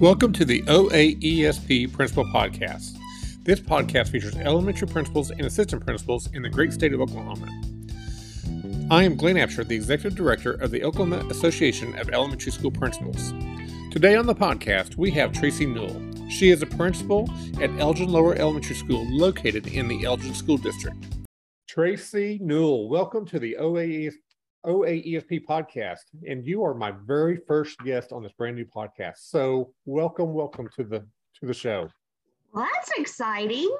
Welcome to the OAESP Principal Podcast. This podcast features elementary principals and assistant principals in the great state of Oklahoma. I am Glenn Absher, the Executive Director of the Oklahoma Association of Elementary School Principals. Today on the podcast, we have Traci Newell. She is a principal at Elgin Lower Elementary School located in the Elgin School District. Traci Newell, welcome to the OAESP OAESP podcast, and you are my very first guest on this brand new podcast. So welcome, welcome to the to the show. Well, that's exciting.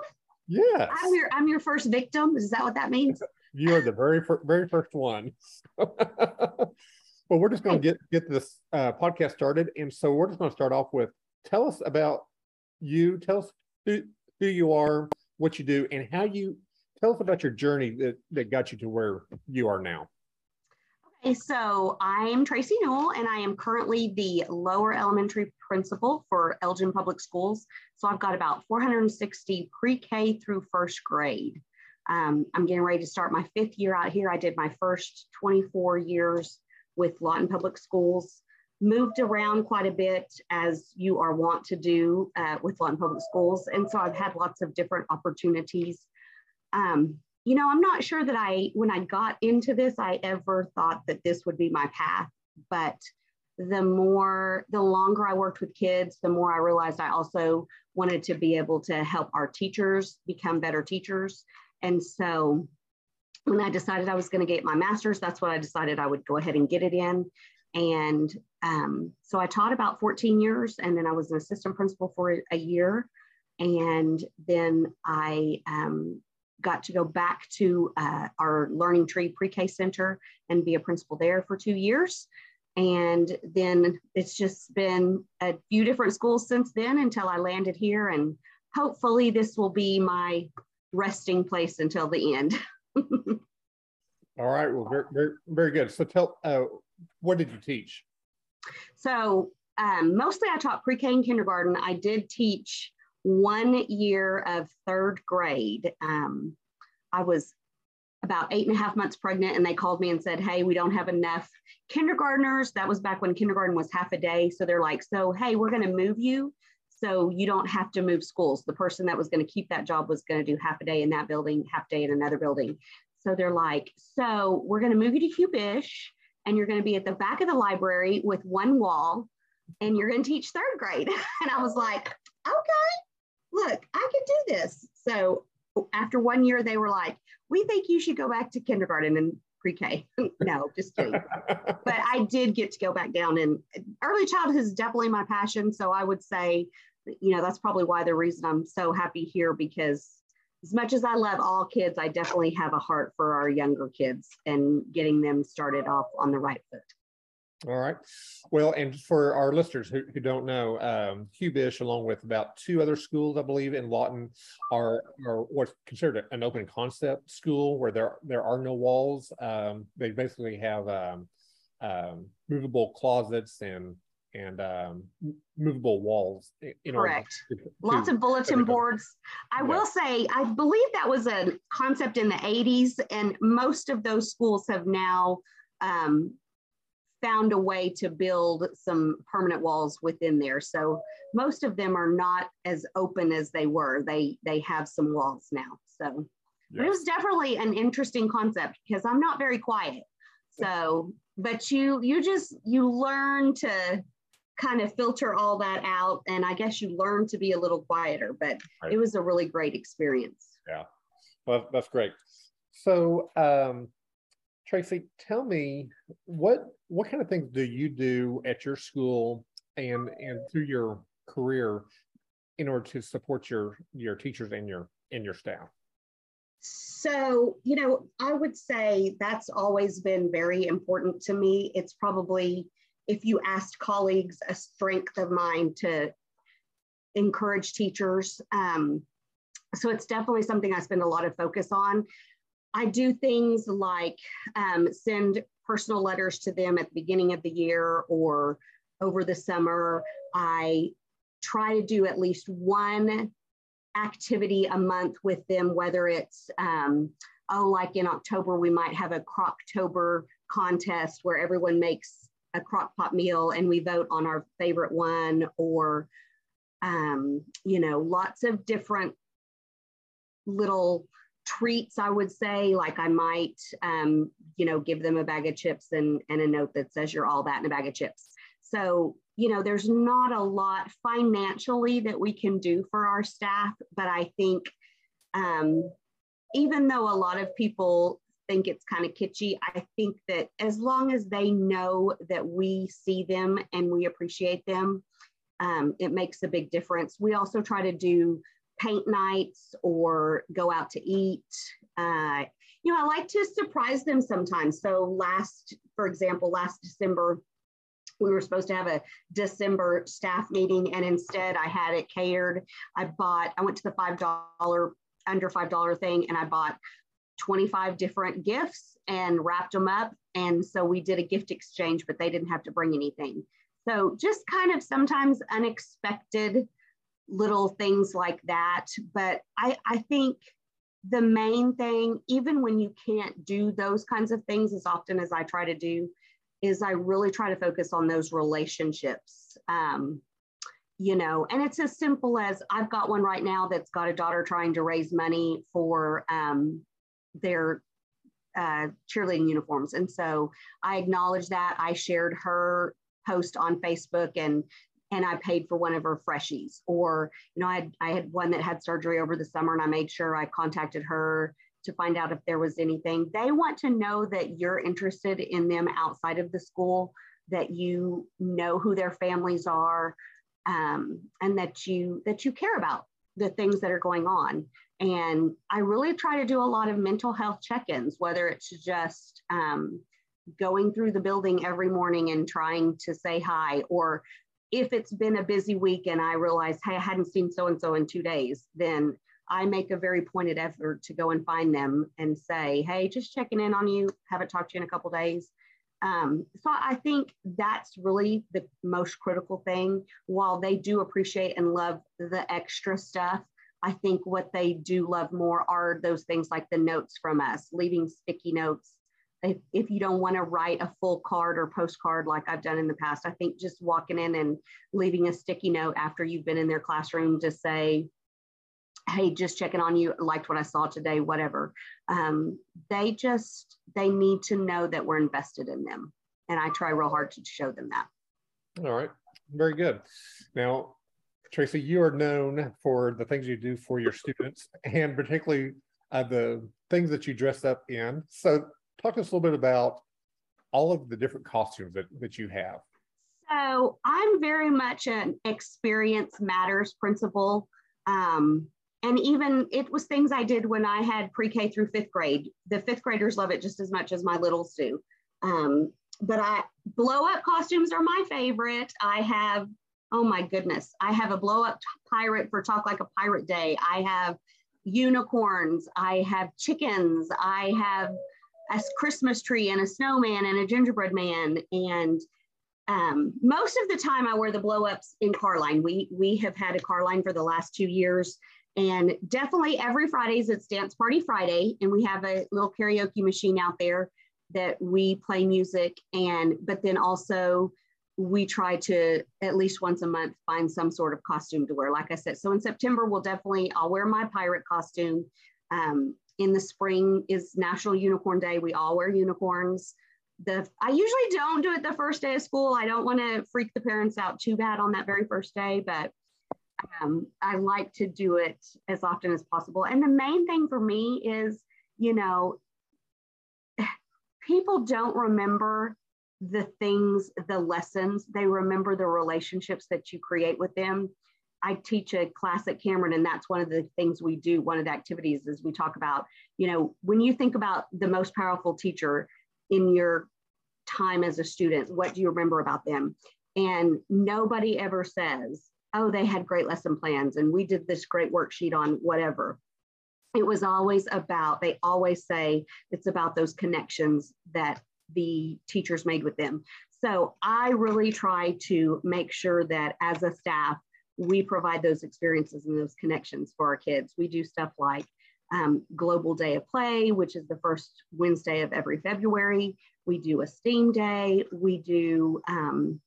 Yes, I'm your I'm your first victim. Is that what that means? you are the very fir- very first one. well, we're just going to get get this uh, podcast started, and so we're just going to start off with tell us about you. Tell us who who you are, what you do, and how you tell us about your journey that that got you to where you are now. Okay, so I'm Traci Newell, and I am currently the lower elementary principal for Elgin Public Schools. So I've got about 460 pre-K through first grade. Um, I'm getting ready to start my fifth year out here. I did my first 24 years with Lawton Public Schools. Moved around quite a bit as you are wont to do uh, with Lawton Public Schools. And so I've had lots of different opportunities. Um, you know, I'm not sure that I, when I got into this, I ever thought that this would be my path. But the more, the longer I worked with kids, the more I realized I also wanted to be able to help our teachers become better teachers. And so when I decided I was going to get my master's, that's what I decided I would go ahead and get it in. And um, so I taught about 14 years, and then I was an assistant principal for a year. And then I um, got to go back to uh, our Learning Tree Pre-K Center and be a principal there for two years. And then it's just been a few different schools since then until I landed here. And hopefully this will be my resting place until the end. All right, well, very, very, very good. So tell, uh, what did you teach? So um, mostly I taught pre-K and kindergarten. I did teach one year of third grade. Um, I was about eight and a half months pregnant, and they called me and said, Hey, we don't have enough kindergartners. That was back when kindergarten was half a day. So they're like, So, hey, we're going to move you. So you don't have to move schools. The person that was going to keep that job was going to do half a day in that building, half day in another building. So they're like, So we're going to move you to Hugh Bish, and you're going to be at the back of the library with one wall, and you're going to teach third grade. and I was like, Okay look, I can do this. So after one year, they were like, we think you should go back to kindergarten and pre-K. no, just kidding. but I did get to go back down and early childhood is definitely my passion. So I would say, you know, that's probably why the reason I'm so happy here because as much as I love all kids, I definitely have a heart for our younger kids and getting them started off on the right foot. All right. Well, and for our listeners who, who don't know, um, Hugh Bish, along with about two other schools, I believe, in Lawton, are are what's considered an open concept school where there there are no walls. Um, they basically have um, um, movable closets and and um, movable walls. Correct. To, to, Lots of bulletin boards. I yeah. will say, I believe that was a concept in the 80s, and most of those schools have now um, found a way to build some permanent walls within there. So most of them are not as open as they were. They they have some walls now. So yes. it was definitely an interesting concept because I'm not very quiet. So, but you you just you learn to kind of filter all that out and I guess you learn to be a little quieter, but right. it was a really great experience. Yeah. Well, that's great. So, um, Traci, tell me what what kind of things do you do at your school and and through your career in order to support your your teachers and your and your staff? So, you know, I would say that's always been very important to me. It's probably, if you asked colleagues, a strength of mine to encourage teachers. Um, so it's definitely something I spend a lot of focus on. I do things like um, send personal letters to them at the beginning of the year or over the summer. I try to do at least one activity a month with them, whether it's, um, oh, like in October, we might have a Croctober contest where everyone makes a crock pot meal and we vote on our favorite one or um, you know lots of different little treats i would say like i might um, you know give them a bag of chips and, and a note that says you're all that in a bag of chips so you know there's not a lot financially that we can do for our staff but i think um, even though a lot of people think it's kind of kitschy. I think that as long as they know that we see them and we appreciate them, um, it makes a big difference. We also try to do paint nights or go out to eat. Uh, you know, I like to surprise them sometimes. So last, for example, last December, we were supposed to have a December staff meeting, and instead I had it catered. I bought, I went to the $5 under $5 thing and I bought 25 different gifts and wrapped them up. And so we did a gift exchange, but they didn't have to bring anything. So just kind of sometimes unexpected little things like that. But I, I think the main thing, even when you can't do those kinds of things as often as I try to do, is I really try to focus on those relationships. Um, you know, and it's as simple as I've got one right now that's got a daughter trying to raise money for um, their uh, cheerleading uniforms. And so I acknowledge that. I shared her post on Facebook and and I paid for one of her freshies. Or, you know, I had, I had one that had surgery over the summer and I made sure I contacted her to find out if there was anything. They want to know that you're interested in them outside of the school, that you know who their families are, um, and that you that you care about the things that are going on. And I really try to do a lot of mental health check ins, whether it's just um, going through the building every morning and trying to say hi, or if it's been a busy week and I realize, hey, I hadn't seen so and so in two days, then I make a very pointed effort to go and find them and say, hey, just checking in on you, haven't talked to you in a couple days. Um, so I think that's really the most critical thing. While they do appreciate and love the extra stuff, I think what they do love more are those things like the notes from us, leaving sticky notes. If, if you don't want to write a full card or postcard like I've done in the past, I think just walking in and leaving a sticky note after you've been in their classroom to say, hey, just checking on you, liked what I saw today, whatever. Um, they just, they need to know that we're invested in them. And I try real hard to show them that. All right. Very good. Now, Traci, you are known for the things you do for your students and particularly uh, the things that you dress up in. So, talk to us a little bit about all of the different costumes that, that you have. So, I'm very much an experience matters principle. Um, and even it was things I did when I had pre K through fifth grade. The fifth graders love it just as much as my littles do. Um, but I blow up costumes are my favorite. I have Oh my goodness. I have a blow up pirate for Talk Like a Pirate Day. I have unicorns. I have chickens. I have a Christmas tree and a snowman and a gingerbread man. And um, most of the time I wear the blow ups in Carline. We, we have had a Carline for the last two years. And definitely every Fridays it's Dance Party Friday. And we have a little karaoke machine out there that we play music. And, but then also we try to at least once a month find some sort of costume to wear. Like I said, so in September, we'll definitely, I'll wear my pirate costume. Um, in the spring is National Unicorn Day. We all wear unicorns. The I usually don't do it the first day of school. I don't want to freak the parents out too bad on that very first day, but um, I like to do it as often as possible. And the main thing for me is, you know, people don't remember the things, the lessons, they remember the relationships that you create with them. I teach a class at Cameron, and that's one of the things we do. One of the activities is we talk about, you know, when you think about the most powerful teacher in your time as a student, what do you remember about them? And nobody ever says, oh, they had great lesson plans and we did this great worksheet on whatever. It was always about, they always say it's about those connections that the teachers made with them. So I really try to make sure that as a staff, we provide those experiences and those connections for our kids. We do stuff like um, Global Day of Play, which is the first Wednesday of every February. We do a STEAM Day. We do um,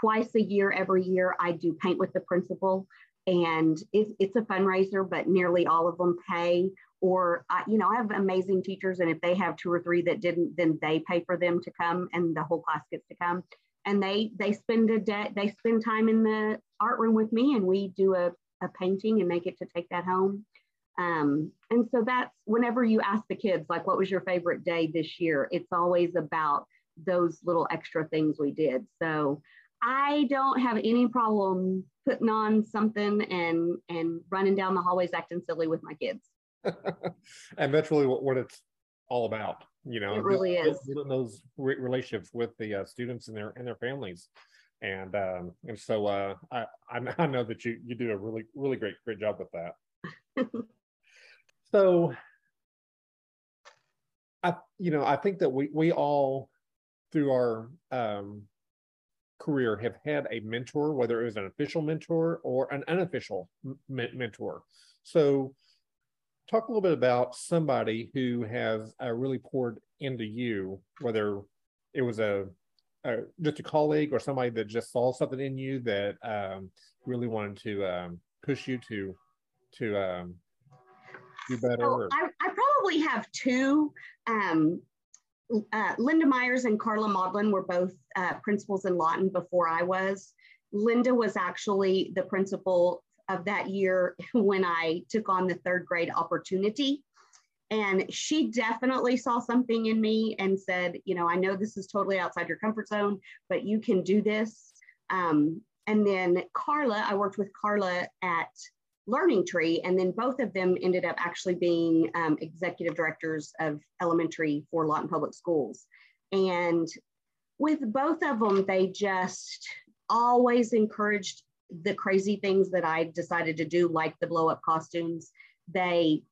twice a year, every year, I do Paint with the Principal. And it, it's a fundraiser, but nearly all of them pay. Or, uh, you know, I have amazing teachers, and if they have two or three that didn't, then they pay for them to come, and the whole class gets to come. And they they spend a day, they spend time in the art room with me, and we do a, a painting and make it to take that home. Um, and so that's whenever you ask the kids, like, what was your favorite day this year? It's always about those little extra things we did. So I don't have any problem putting on something and and running down the hallways acting silly with my kids. and that's really what, what it's all about. You know, it really is building those re- relationships with the uh, students and their and their families. And um, and so uh, I I know that you you do a really really great great job with that. so I you know I think that we we all through our um, career have had a mentor, whether it was an official mentor or an unofficial mentor. So, talk a little bit about somebody who has uh, really poured into you, whether it was a, a, just a colleague or somebody that just saw something in you that um, really wanted to um, push you to to um, do better. I, I, probably have two um, uh, Linda Myers and Carla Maudlin were both uh, principals in Lawton before I was. Linda was actually the principal of that year when I took on the third grade opportunity. And she definitely saw something in me and said, you know, I know this is totally outside your comfort zone, but you can do this. Um, and then Carla, I worked with Carla at Learning Tree, and then both of them ended up actually being um, executive directors of elementary for Lawton Public Schools. And with both of them, they just always encouraged the crazy things that I decided to do, like the blow up costumes. They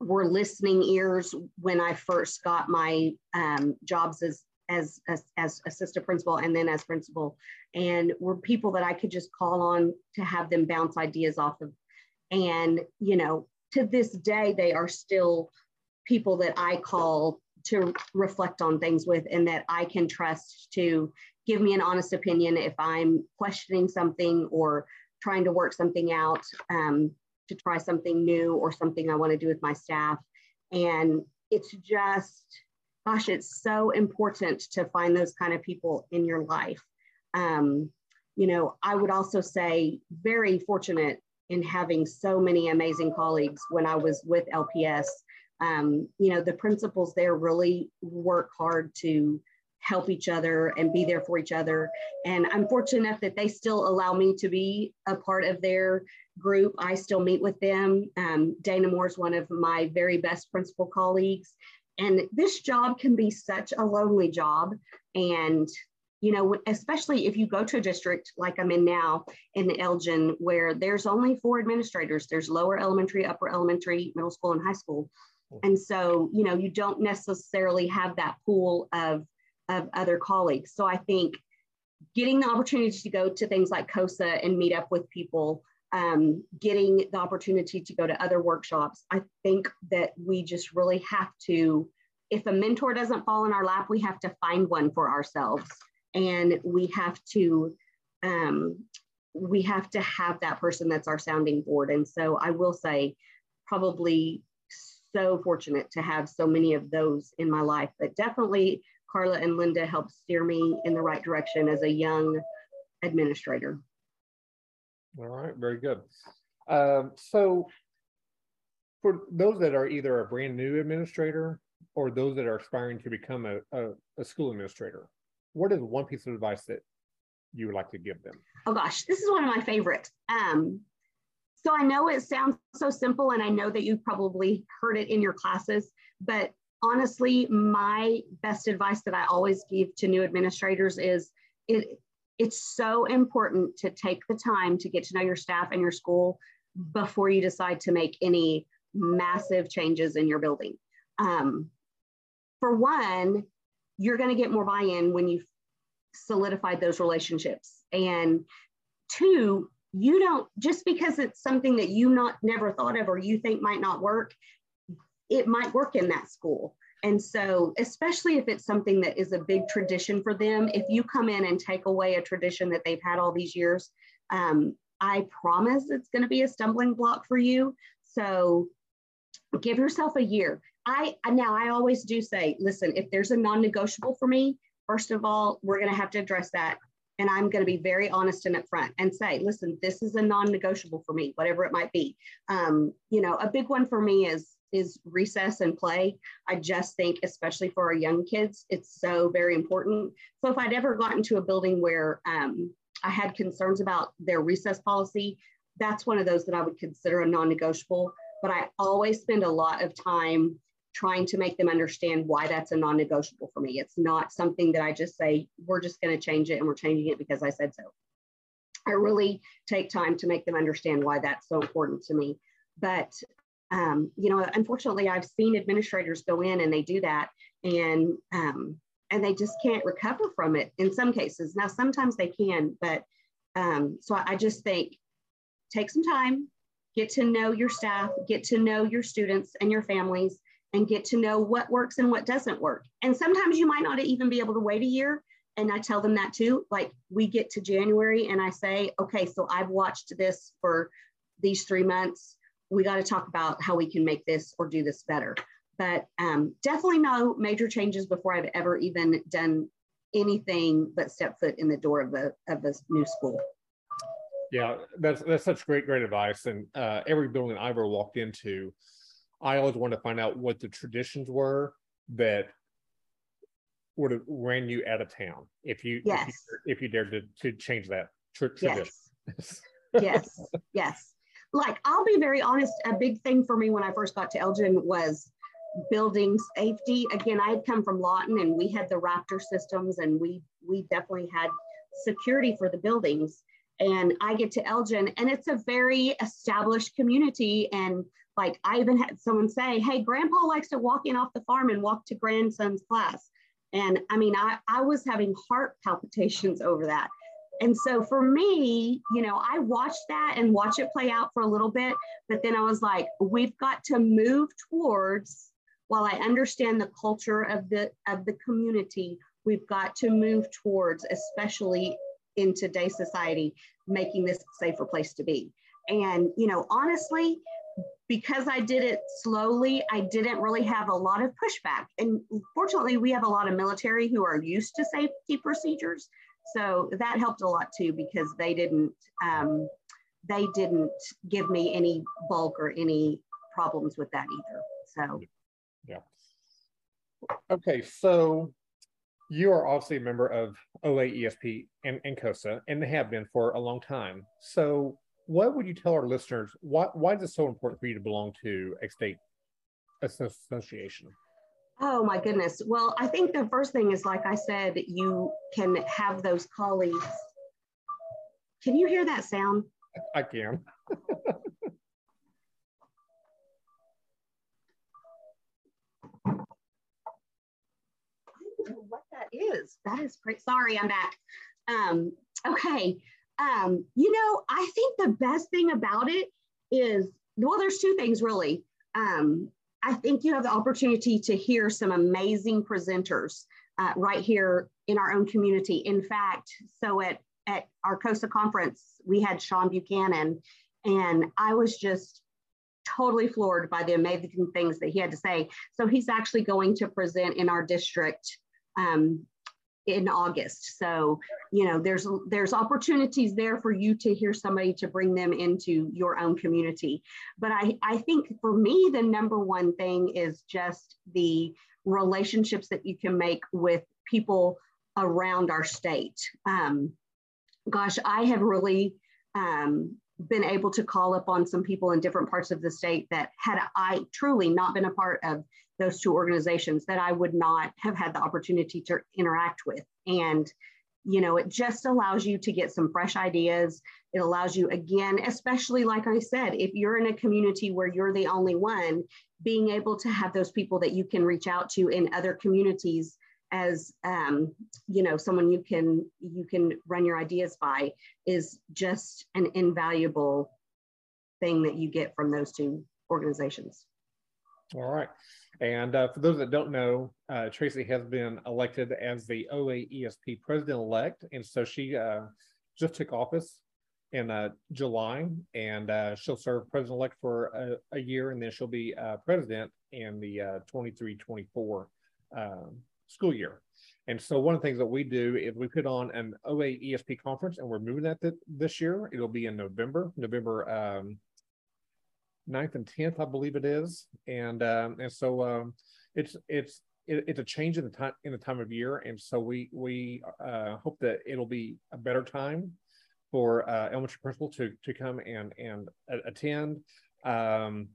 were listening ears when I first got my um, jobs as as, as, as assistant principal and then as principal and were people that I could just call on to have them bounce ideas off of. And, you know, to this day, they are still people that I call to reflect on things with and that I can trust to give me an honest opinion if I'm questioning something or trying to work something out um, to try something new or something I want to do with my staff. And it's just, gosh, it's so important to find those kind of people in your life. Um, you know, I would also say very fortunate in having so many amazing colleagues when I was with LPS. Um, you know, the principals there really work hard to help each other and be there for each other. And I'm fortunate enough that they still allow me to be a part of their group. I still meet with them. Um, Dana Moore is one of my very best principal colleagues. And this job can be such a lonely job. And, you know, especially if you go to a district like I'm in now in Elgin, where there's only four administrators there's lower elementary, upper elementary, middle school, and high school. And so, you know, you don't necessarily have that pool of, of other colleagues. So I think getting the opportunity to go to things like CCOSA and meet up with people um, getting the opportunity to go to other workshops. I think that we just really have to, if a mentor doesn't fall in our lap, we have to find one for ourselves. And we have to, um, we have to have that person that's our sounding board. And so I will say, probably so fortunate to have so many of those in my life, but definitely Carla and Linda helped steer me in the right direction as a young administrator. All right, very good. Um, so, for those that are either a brand new administrator or those that are aspiring to become a, a, a school administrator, what is one piece of advice that you would like to give them? Oh gosh, this is one of my favorite. Um, so I know it sounds so simple, and I know that you've probably heard it in your classes, but honestly, my best advice that I always give to new administrators is it it's so important to take the time to get to know your staff and your school before you decide to make any massive changes in your building. Um, for one, you're going to get more buy in when you've solidified those relationships. And two, you don't just because it's something that you not never thought of or you think might not work it might work in that school. And so especially if it's something that is a big tradition for them if you come in and take away a tradition that they've had all these years um, i promise it's going to be a stumbling block for you. So give yourself a year. I now i always do say listen if there's a non-negotiable for me first of all we're going to have to address that. And I'm going to be very honest and upfront and say, listen, this is a non-negotiable for me, whatever it might be. Um, you know, a big one for me is is recess and play. I just think, especially for our young kids, it's so very important. So if I'd ever gotten to a building where um, I had concerns about their recess policy, that's one of those that I would consider a non-negotiable. But I always spend a lot of time trying to make them understand why that's a non-negotiable for me. It's not something that I just say, we're just going to change it and we're changing it because I said so. I really take time to make them understand why that's so important to me. But um, you know, unfortunately, I've seen administrators go in and they do that, and um, and they just can't recover from it in some cases. Now, sometimes they can, but um, so I just think take some time, get to know your staff, get to know your students and your families, and get to know what works and what doesn't work. And sometimes you might not even be able to wait a year. And I tell them that too. Like we get to January and I say, okay, so I've watched this for these three months. We got to talk about how we can make this or do this better. But um, definitely no major changes before I've ever even done anything but step foot in the door of a, of a new school. Yeah, that's that's such great, great advice. And uh, every building I ever walked into, I always wanted to find out what the traditions were that would have ran you out of town if you yes. if you, if you dared to, to change that tr- tradition. Yes. yes, yes. Like I'll be very honest. A big thing for me when I first got to Elgin was building safety. Again, I had come from Lawton and we had the Raptor systems, and we we definitely had security for the buildings. And I get to Elgin, and it's a very established community, and like I even had someone say, hey, grandpa likes to walk in off the farm and walk to grandson's class. And I mean, I, I was having heart palpitations over that. And so for me, you know, I watched that and watch it play out for a little bit, but then I was like, we've got to move towards, while I understand the culture of the of the community, we've got to move towards, especially in today's society, making this a safer place to be. And, you know, honestly, because I did it slowly, I didn't really have a lot of pushback. And fortunately, we have a lot of military who are used to safety procedures. So that helped a lot too, because they didn't, um, they didn't give me any bulk or any problems with that either. So, yeah. Okay, so you are obviously a member of OA ESP and, and CCOSA, and they have been for a long time. So, what would you tell our listeners? Why, why is it so important for you to belong to a state association? Oh my goodness. Well, I think the first thing is, like I said, you can have those colleagues. Can you hear that sound? I can. what that is. That is great. Sorry, I'm back. Um, okay. Um, you know, I think the best thing about it is well, there's two things really. Um, I think you have the opportunity to hear some amazing presenters uh, right here in our own community. In fact, so at, at our CCOSA conference, we had Sean Buchanan, and I was just totally floored by the amazing things that he had to say. So he's actually going to present in our district um, in August. So, you know, there's there's opportunities there for you to hear somebody to bring them into your own community. But I, I think for me, the number one thing is just the relationships that you can make with people around our state. Um, gosh, I have really um, been able to call up on some people in different parts of the state that had I truly not been a part of those two organizations that I would not have had the opportunity to interact with. And, you know, it just allows you to get some fresh ideas. It allows you, again, especially like I said, if you're in a community where you're the only one, being able to have those people that you can reach out to in other communities as um, you know someone you can you can run your ideas by is just an invaluable thing that you get from those two organizations. All right. And uh, for those that don't know uh, traci has been elected as the oaesp president-elect. And so she uh, just took office in uh, july. And uh, she'll serve president-elect for a, a, year and then she'll be uh, president in the 23-24 um, school year. And so one of the things that we do is we put on an OA ESP conference, and we're moving that th- this year. It'll be in November, November um, 9th and 10th, I believe it is. And um, and so um, it's it's it, it's a change in the time in the time of year, and so we we uh, hope that it'll be a better time for uh, elementary principal to to come and and attend. Um,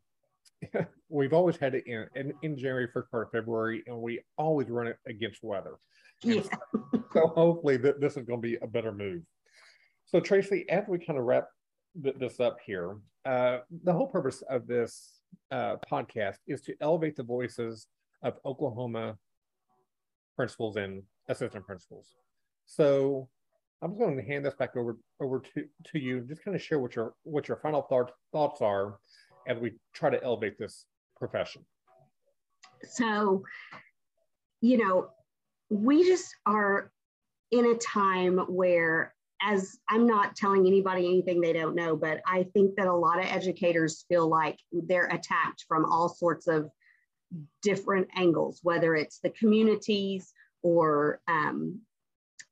we've always had it in, in, in January, first part of February, and we always run it against weather. Yeah. so, hopefully th- this is going to be a better move. So Traci, as we kind of wrap th- this up here, uh, the whole purpose of this uh, podcast is to elevate the voices of Oklahoma principals and assistant principals. So I'm just going to hand this back over over to, to you. Just kind of share what your what your final thoughts thoughts are as we try to elevate this profession? So, you know, we just are in a time where as I'm not telling anybody anything they don't know, but I think that a lot of educators feel like they're attacked from all sorts of different angles, whether it's the communities or um,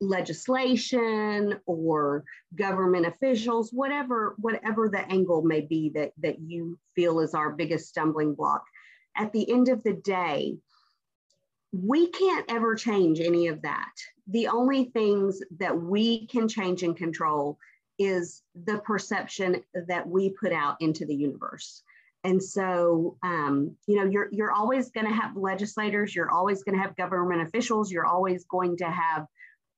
legislation or government officials, whatever, whatever the angle may be that, that you feel is our biggest stumbling block. At the end of the day, we can't ever change any of that. The only things that we can change and control is the perception that we put out into the universe. And so, um, you know, you're, you're always going to have legislators, you're always going to have government officials, you're always going to have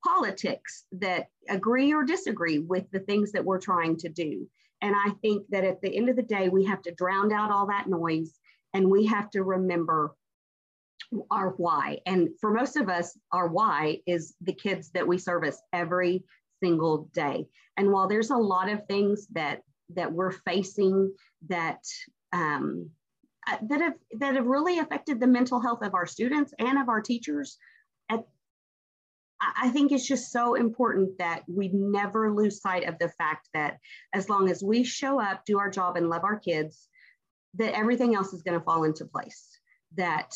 politics that agree or disagree with the things that we're trying to do. And I think that at the end of the day, we have to drown out all that noise and we have to remember our why. And for most of us, our why is the kids that we service every single day. And while there's a lot of things that that we're facing that um, uh, that have that have really affected the mental health of our students and of our teachers, I think it's just so important that we never lose sight of the fact that as long as we show up, do our job, and love our kids, that everything else is going to fall into place. That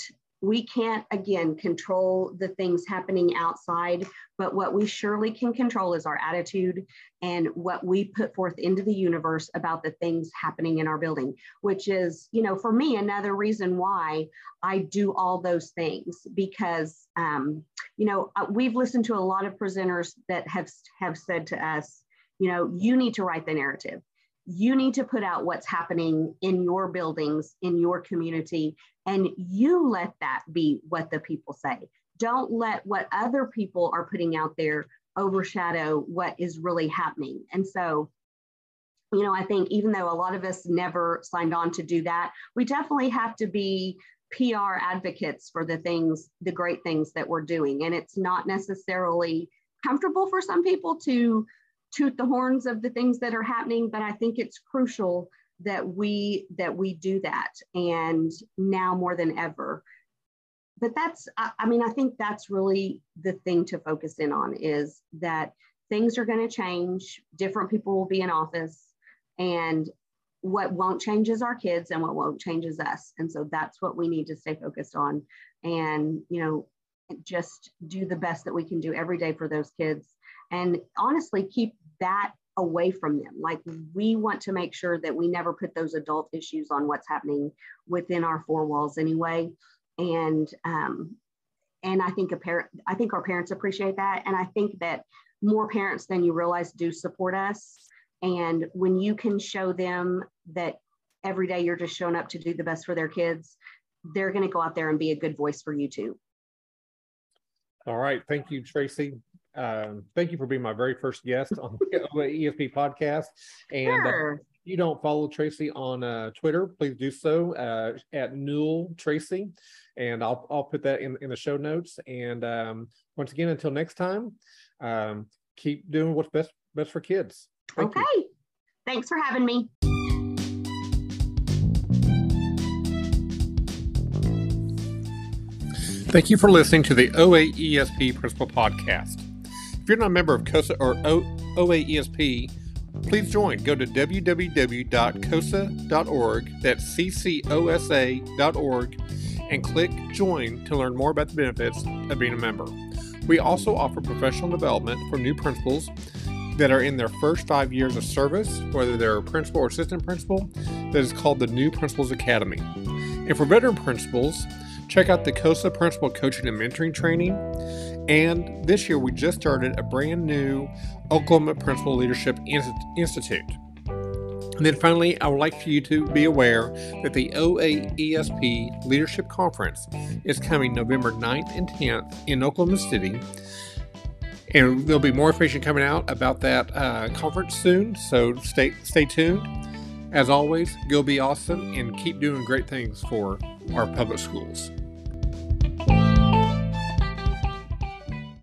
we can't again control the things happening outside but what we surely can control is our attitude and what we put forth into the universe about the things happening in our building which is you know for me another reason why i do all those things because um, you know uh, we've listened to a lot of presenters that have have said to us you know you need to write the narrative. You need to put out what's happening in your buildings, in your community, and you let that be what the people say. Don't let what other people are putting out there overshadow what is really happening. And so, you know, I think even though a lot of us never signed on to do that, we definitely have to be PR advocates for the things, the great things that we're doing. And it's not necessarily comfortable for some people to toot the horns of the things that are happening, but I think it's crucial that we that we do that and now more than ever. But that's I, I mean i think that's really the thing to focus in on is that things are going to change. Different people will be in office and what won't change is our kids and what won't change is us. And so that's what we need to stay focused on and you know just do the best that we can do every day for those kids. And honestly keep that away from them. Like we want to make sure that we never put those adult issues on what's happening within our four walls anyway. And um, and I think a parent, I think our parents appreciate that, and I think that more parents than you realize do support us. And when you can show them that every day you're just showing up to do the best for their kids, they're going to go out there and be a good voice for you too. All right. Thank you, Traci. Um, thank you for being my very first guest on the ESP podcast. And uh, sure. uh, you don't follow Traci on uh, Twitter, please do so uh, at Newell Tracy, and I'll I'll put that in in the show notes. And um, once again, until next time, um, keep doing what's best best for kids. Thank okay. You. Thanks for having me. Thank you for listening to the OAESP Principal Podcast. If you're not a member of CCOSA or o- OAESP, please join. Go to www.cosa.org, that's ccosa.org, and click Join to learn more about the benefits of being a member. We also offer professional development for new principals that are in their first five years of service, whether they're a principal or assistant principal, that is called the New Principals Academy. And for veteran principals, check out the CCOSA Principal Coaching and Mentoring Training. And this year, we just started a brand new Oklahoma Principal Leadership Institute. And then finally, I would like for you to be aware that the OAESP Leadership Conference is coming November 9th and 10th in Oklahoma City. And there'll be more information coming out about that uh, conference soon, so stay stay tuned. As always, go be awesome and keep doing great things for our public schools.